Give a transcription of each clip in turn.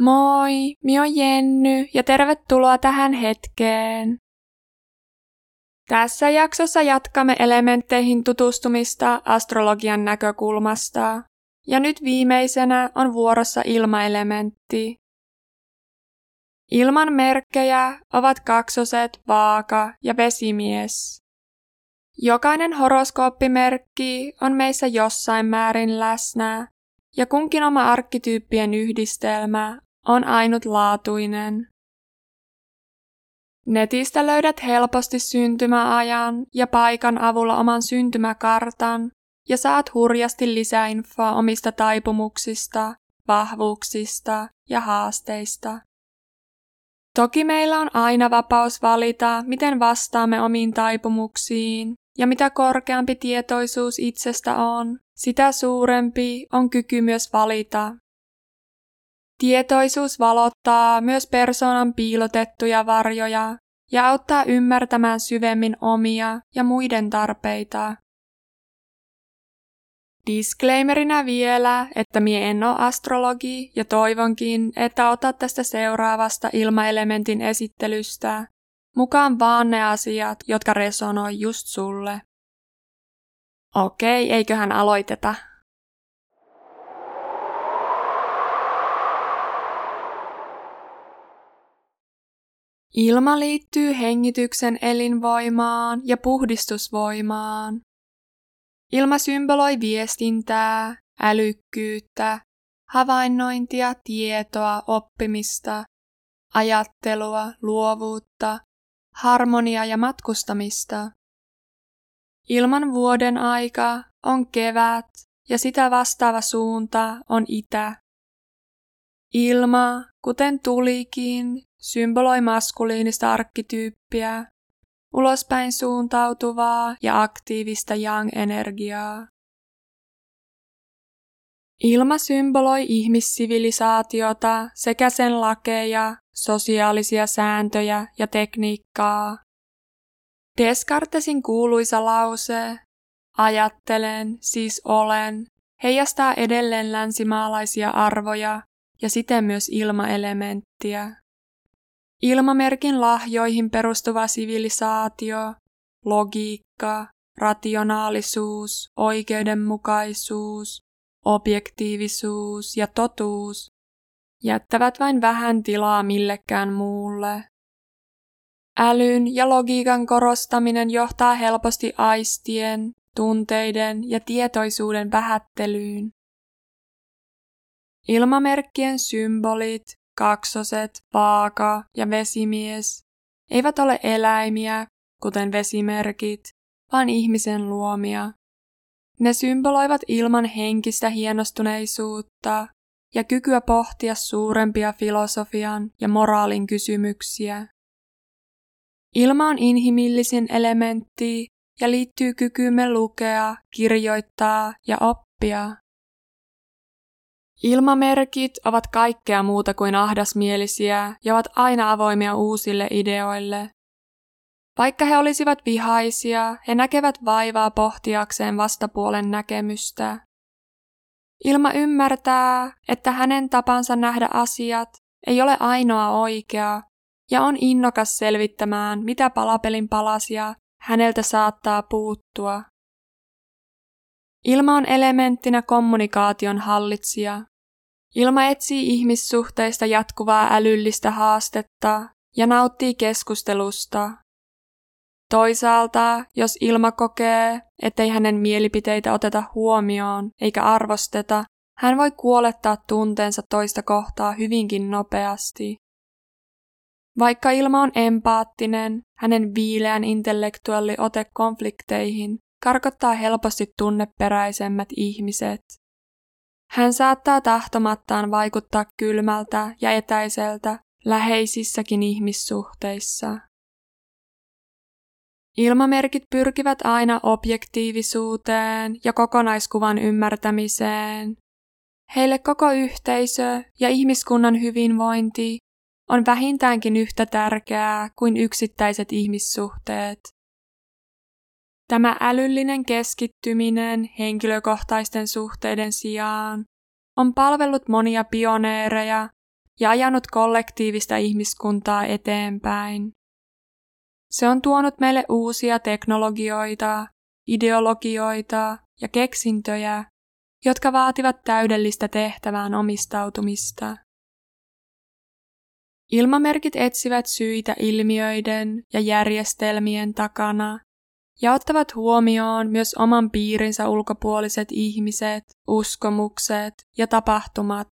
Moi, mi on Jenny ja tervetuloa tähän hetkeen. Tässä jaksossa jatkamme elementteihin tutustumista astrologian näkökulmasta. Ja nyt viimeisenä on vuorossa ilmaelementti. Ilman merkkejä ovat kaksoset, vaaka ja vesimies. Jokainen horoskooppimerkki on meissä jossain määrin läsnä, ja kunkin oma arkkityyppien yhdistelmä on ainutlaatuinen. Netistä löydät helposti syntymäajan ja paikan avulla oman syntymäkartan ja saat hurjasti lisäinfoa omista taipumuksista, vahvuuksista ja haasteista. Toki meillä on aina vapaus valita, miten vastaamme omiin taipumuksiin, ja mitä korkeampi tietoisuus itsestä on, sitä suurempi on kyky myös valita. Tietoisuus valottaa myös persoonan piilotettuja varjoja ja auttaa ymmärtämään syvemmin omia ja muiden tarpeita. Disclaimerina vielä, että mie en ole astrologi ja toivonkin, että otat tästä seuraavasta ilmaelementin esittelystä mukaan vaan ne asiat, jotka resonoi just sulle. Okei, eiköhän aloiteta. Ilma liittyy hengityksen elinvoimaan ja puhdistusvoimaan. Ilma symboloi viestintää, älykkyyttä, havainnointia, tietoa, oppimista, ajattelua, luovuutta, harmoniaa ja matkustamista. Ilman vuoden aika on kevät ja sitä vastaava suunta on itä. Ilma, kuten tulikin, symboloi maskuliinista arkkityyppiä, ulospäin suuntautuvaa ja aktiivista yang-energiaa. Ilma symboloi ihmissivilisaatiota sekä sen lakeja, sosiaalisia sääntöjä ja tekniikkaa. Descartesin kuuluisa lause, ajattelen, siis olen, heijastaa edelleen länsimaalaisia arvoja ja siten myös ilmaelementtiä. Ilmamerkin lahjoihin perustuva sivilisaatio, logiikka, rationaalisuus, oikeudenmukaisuus, objektiivisuus ja totuus jättävät vain vähän tilaa millekään muulle. Älyn ja logiikan korostaminen johtaa helposti aistien, tunteiden ja tietoisuuden vähättelyyn. Ilmamerkkien symbolit, kaksoset, vaaka ja vesimies eivät ole eläimiä, kuten vesimerkit, vaan ihmisen luomia. Ne symboloivat ilman henkistä hienostuneisuutta ja kykyä pohtia suurempia filosofian ja moraalin kysymyksiä. Ilma on inhimillisin elementti ja liittyy kykyymme lukea, kirjoittaa ja oppia. Ilmamerkit ovat kaikkea muuta kuin ahdasmielisiä ja ovat aina avoimia uusille ideoille. Vaikka he olisivat vihaisia, he näkevät vaivaa pohtiakseen vastapuolen näkemystä. Ilma ymmärtää, että hänen tapansa nähdä asiat ei ole ainoa oikea, ja on innokas selvittämään, mitä palapelin palasia häneltä saattaa puuttua. Ilma on elementtinä kommunikaation hallitsija. Ilma etsii ihmissuhteista jatkuvaa älyllistä haastetta ja nauttii keskustelusta. Toisaalta, jos Ilma kokee, ettei hänen mielipiteitä oteta huomioon eikä arvosteta, hän voi kuolettaa tunteensa toista kohtaa hyvinkin nopeasti. Vaikka Ilma on empaattinen, hänen viileän intellektuelli ote konflikteihin karkottaa helposti tunneperäisemmät ihmiset. Hän saattaa tahtomattaan vaikuttaa kylmältä ja etäiseltä läheisissäkin ihmissuhteissa. Ilmamerkit pyrkivät aina objektiivisuuteen ja kokonaiskuvan ymmärtämiseen. Heille koko yhteisö ja ihmiskunnan hyvinvointi on vähintäänkin yhtä tärkeää kuin yksittäiset ihmissuhteet. Tämä älyllinen keskittyminen henkilökohtaisten suhteiden sijaan on palvellut monia pioneereja ja ajanut kollektiivista ihmiskuntaa eteenpäin. Se on tuonut meille uusia teknologioita, ideologioita ja keksintöjä, jotka vaativat täydellistä tehtävään omistautumista. Ilmamerkit etsivät syitä ilmiöiden ja järjestelmien takana ja ottavat huomioon myös oman piirinsä ulkopuoliset ihmiset, uskomukset ja tapahtumat.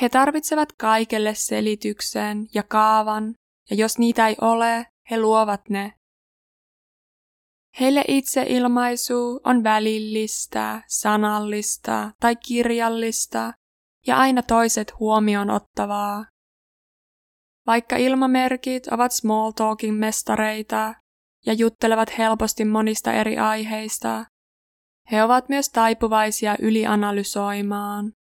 He tarvitsevat kaikelle selityksen ja kaavan, ja jos niitä ei ole, he luovat ne. Heille itseilmaisu on välillistä, sanallista tai kirjallista ja aina toiset huomioon ottavaa. Vaikka ilmamerkit ovat small talking mestareita ja juttelevat helposti monista eri aiheista, he ovat myös taipuvaisia ylianalysoimaan.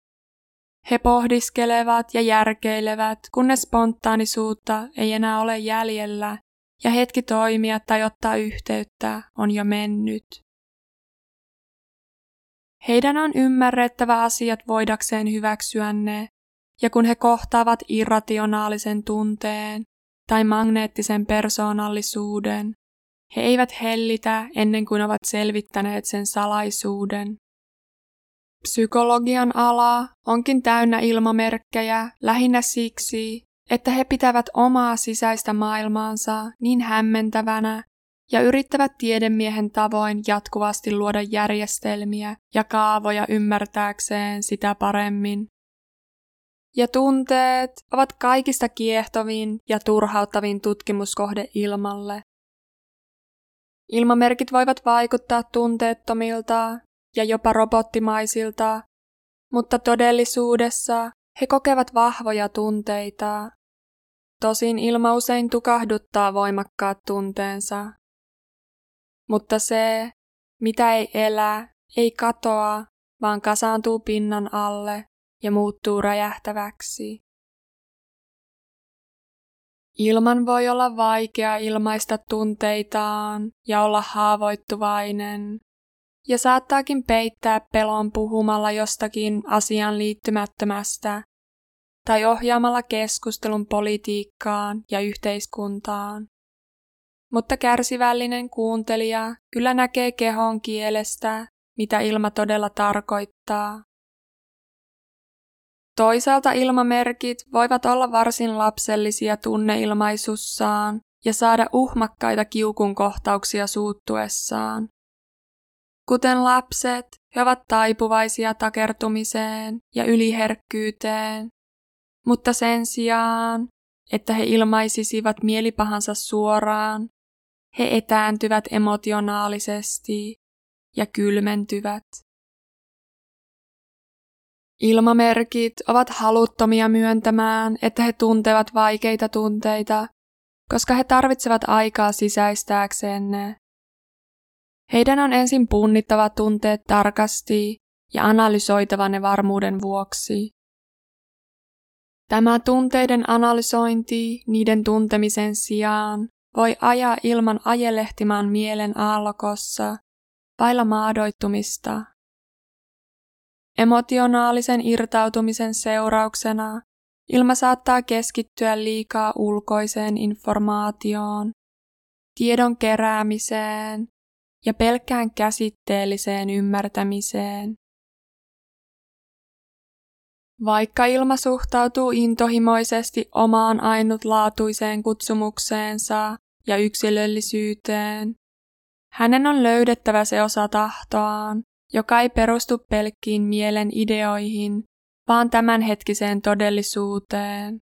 He pohdiskelevat ja järkeilevät, kunnes spontaanisuutta ei enää ole jäljellä ja hetki toimia tai ottaa yhteyttä on jo mennyt. Heidän on ymmärrettävä asiat voidakseen hyväksyä ne, ja kun he kohtaavat irrationaalisen tunteen tai magneettisen persoonallisuuden, he eivät hellitä ennen kuin ovat selvittäneet sen salaisuuden. Psykologian ala onkin täynnä ilmamerkkejä lähinnä siksi, että he pitävät omaa sisäistä maailmaansa niin hämmentävänä ja yrittävät tiedemiehen tavoin jatkuvasti luoda järjestelmiä ja kaavoja ymmärtääkseen sitä paremmin. Ja tunteet ovat kaikista kiehtovin ja turhauttavin tutkimuskohde ilmalle. Ilmamerkit voivat vaikuttaa tunteettomilta ja jopa robottimaisilta, mutta todellisuudessa he kokevat vahvoja tunteita Tosin ilma usein tukahduttaa voimakkaat tunteensa. Mutta se, mitä ei elä, ei katoa, vaan kasaantuu pinnan alle ja muuttuu räjähtäväksi. Ilman voi olla vaikea ilmaista tunteitaan ja olla haavoittuvainen, ja saattaakin peittää pelon puhumalla jostakin asian liittymättömästä tai ohjaamalla keskustelun politiikkaan ja yhteiskuntaan. Mutta kärsivällinen kuuntelija kyllä näkee kehon kielestä, mitä ilma todella tarkoittaa. Toisaalta ilmamerkit voivat olla varsin lapsellisia tunneilmaisussaan ja saada uhmakkaita kiukun kohtauksia suuttuessaan. Kuten lapset, he ovat taipuvaisia takertumiseen ja yliherkkyyteen mutta sen sijaan, että he ilmaisisivat mielipahansa suoraan, he etääntyvät emotionaalisesti ja kylmentyvät. Ilmamerkit ovat haluttomia myöntämään, että he tuntevat vaikeita tunteita, koska he tarvitsevat aikaa sisäistääkseen ne. Heidän on ensin punnittava tunteet tarkasti ja analysoitava ne varmuuden vuoksi. Tämä tunteiden analysointi niiden tuntemisen sijaan voi ajaa ilman ajelehtimaan mielen aallokossa, vailla maadoittumista. Emotionaalisen irtautumisen seurauksena ilma saattaa keskittyä liikaa ulkoiseen informaatioon, tiedon keräämiseen ja pelkkään käsitteelliseen ymmärtämiseen. Vaikka ilma suhtautuu intohimoisesti omaan ainutlaatuiseen kutsumukseensa ja yksilöllisyyteen, hänen on löydettävä se osa tahtoaan, joka ei perustu pelkkiin mielen ideoihin, vaan tämänhetkiseen todellisuuteen.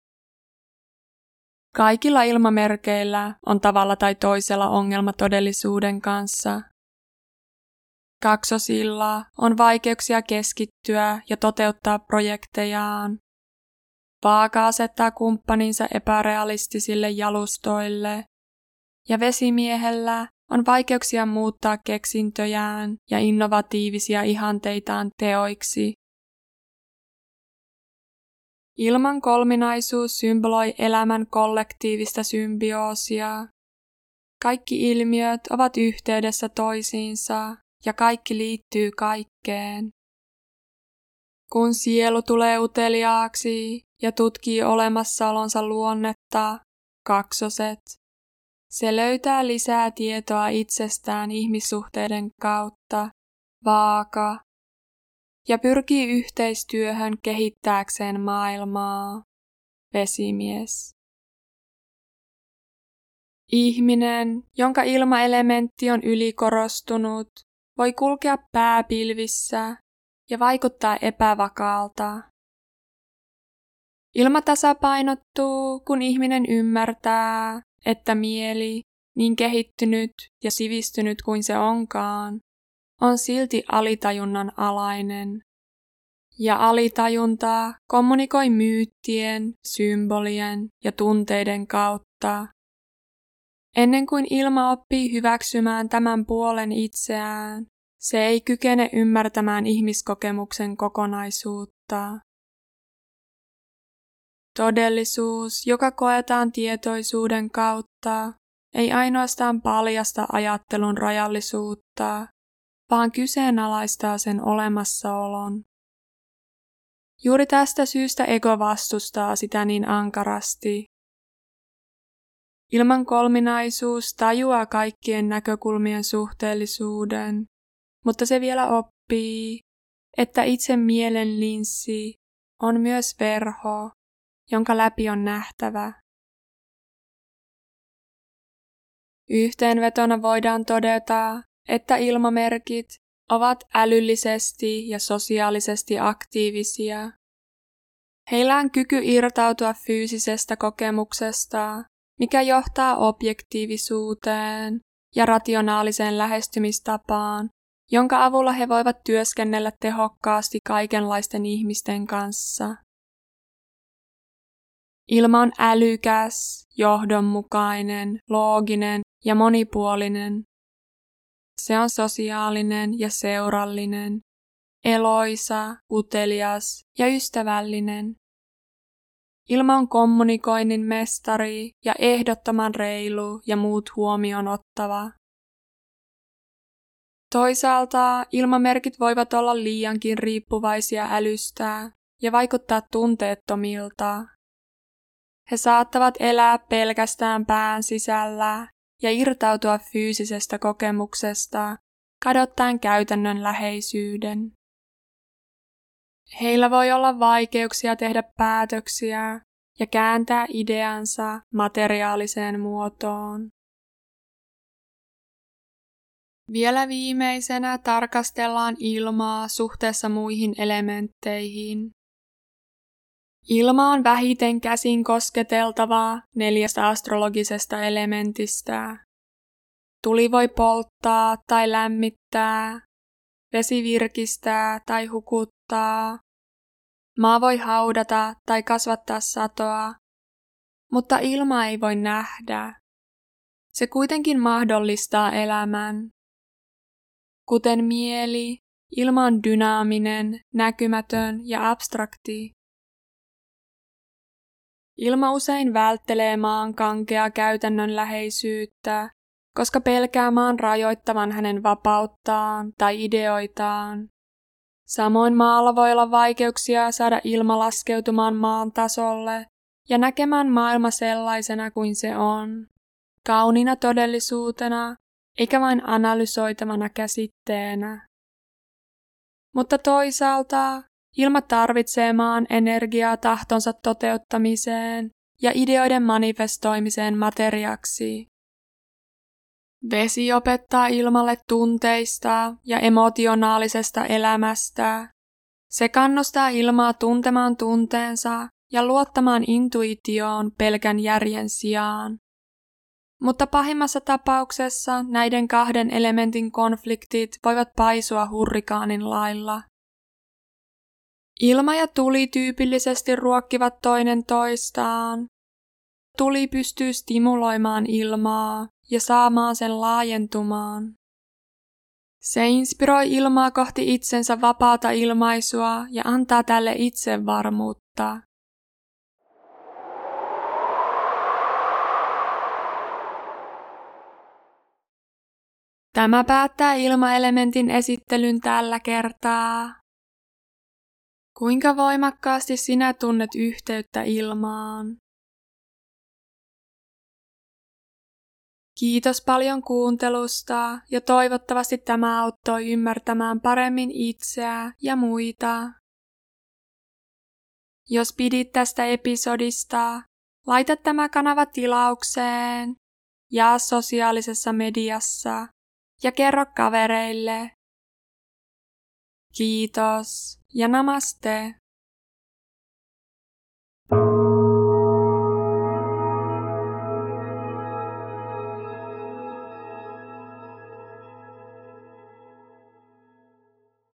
Kaikilla ilmamerkeillä on tavalla tai toisella ongelma todellisuuden kanssa. Kaksosilla on vaikeuksia keskittyä ja toteuttaa projektejaan. Vaaka asettaa kumppaninsa epärealistisille jalustoille, ja vesimiehellä on vaikeuksia muuttaa keksintöjään ja innovatiivisia ihanteitaan teoiksi. Ilman kolminaisuus symboloi elämän kollektiivista symbioosia. Kaikki ilmiöt ovat yhteydessä toisiinsa ja kaikki liittyy kaikkeen. Kun sielu tulee uteliaaksi ja tutkii olemassaolonsa luonnetta, kaksoset. Se löytää lisää tietoa itsestään ihmissuhteiden kautta, vaaka, ja pyrkii yhteistyöhön kehittääkseen maailmaa, vesimies. Ihminen, jonka ilmaelementti on ylikorostunut, voi kulkea pääpilvissä ja vaikuttaa epävakaalta. Ilma tasapainottuu, kun ihminen ymmärtää, että mieli, niin kehittynyt ja sivistynyt kuin se onkaan, on silti alitajunnan alainen. Ja alitajunta kommunikoi myyttien, symbolien ja tunteiden kautta. Ennen kuin ilma oppii hyväksymään tämän puolen itseään, se ei kykene ymmärtämään ihmiskokemuksen kokonaisuutta. Todellisuus, joka koetaan tietoisuuden kautta, ei ainoastaan paljasta ajattelun rajallisuutta, vaan kyseenalaistaa sen olemassaolon. Juuri tästä syystä ego vastustaa sitä niin ankarasti. Ilman kolminaisuus tajuaa kaikkien näkökulmien suhteellisuuden, mutta se vielä oppii, että itse mielen linssi on myös verho, jonka läpi on nähtävä. Yhteenvetona voidaan todeta, että ilmamerkit ovat älyllisesti ja sosiaalisesti aktiivisia. Heillä on kyky irtautua fyysisestä kokemuksesta, mikä johtaa objektiivisuuteen ja rationaaliseen lähestymistapaan, jonka avulla he voivat työskennellä tehokkaasti kaikenlaisten ihmisten kanssa. Ilma on älykäs, johdonmukainen, looginen ja monipuolinen. Se on sosiaalinen ja seurallinen, eloisa, utelias ja ystävällinen. Ilma on kommunikoinnin mestari ja ehdottoman reilu ja muut huomioon ottava. Toisaalta ilmamerkit voivat olla liiankin riippuvaisia älystää ja vaikuttaa tunteettomilta. He saattavat elää pelkästään pään sisällä ja irtautua fyysisestä kokemuksesta, kadottaen käytännön läheisyyden. Heillä voi olla vaikeuksia tehdä päätöksiä ja kääntää ideansa materiaaliseen muotoon. Vielä viimeisenä tarkastellaan ilmaa suhteessa muihin elementteihin. Ilma on vähiten käsin kosketeltavaa neljästä astrologisesta elementistä. Tuli voi polttaa tai lämmittää, vesi virkistää tai hukuttaa, maa voi haudata tai kasvattaa satoa, mutta ilma ei voi nähdä. Se kuitenkin mahdollistaa elämän. Kuten mieli, ilma on dynaaminen, näkymätön ja abstrakti. Ilma usein välttelee maan kankea käytännön läheisyyttä, koska pelkää maan rajoittavan hänen vapauttaan tai ideoitaan. Samoin maalla voi olla vaikeuksia saada ilma laskeutumaan maan tasolle ja näkemään maailma sellaisena kuin se on, kauniina todellisuutena, eikä vain analysoitavana käsitteenä. Mutta toisaalta Ilma tarvitsee maan energiaa tahtonsa toteuttamiseen ja ideoiden manifestoimiseen materiaksi. Vesi opettaa ilmalle tunteista ja emotionaalisesta elämästä. Se kannustaa ilmaa tuntemaan tunteensa ja luottamaan intuitioon pelkän järjen sijaan. Mutta pahimmassa tapauksessa näiden kahden elementin konfliktit voivat paisua hurrikaanin lailla. Ilma ja tuli tyypillisesti ruokkivat toinen toistaan. Tuli pystyy stimuloimaan ilmaa ja saamaan sen laajentumaan. Se inspiroi ilmaa kohti itsensä vapaata ilmaisua ja antaa tälle itsevarmuutta. Tämä päättää ilmaelementin esittelyn tällä kertaa. Kuinka voimakkaasti sinä tunnet yhteyttä ilmaan? Kiitos paljon kuuntelusta ja toivottavasti tämä auttoi ymmärtämään paremmin itseä ja muita. Jos pidit tästä episodista, laita tämä kanava tilaukseen, jaa sosiaalisessa mediassa ja kerro kavereille. Kiitos ja namaste.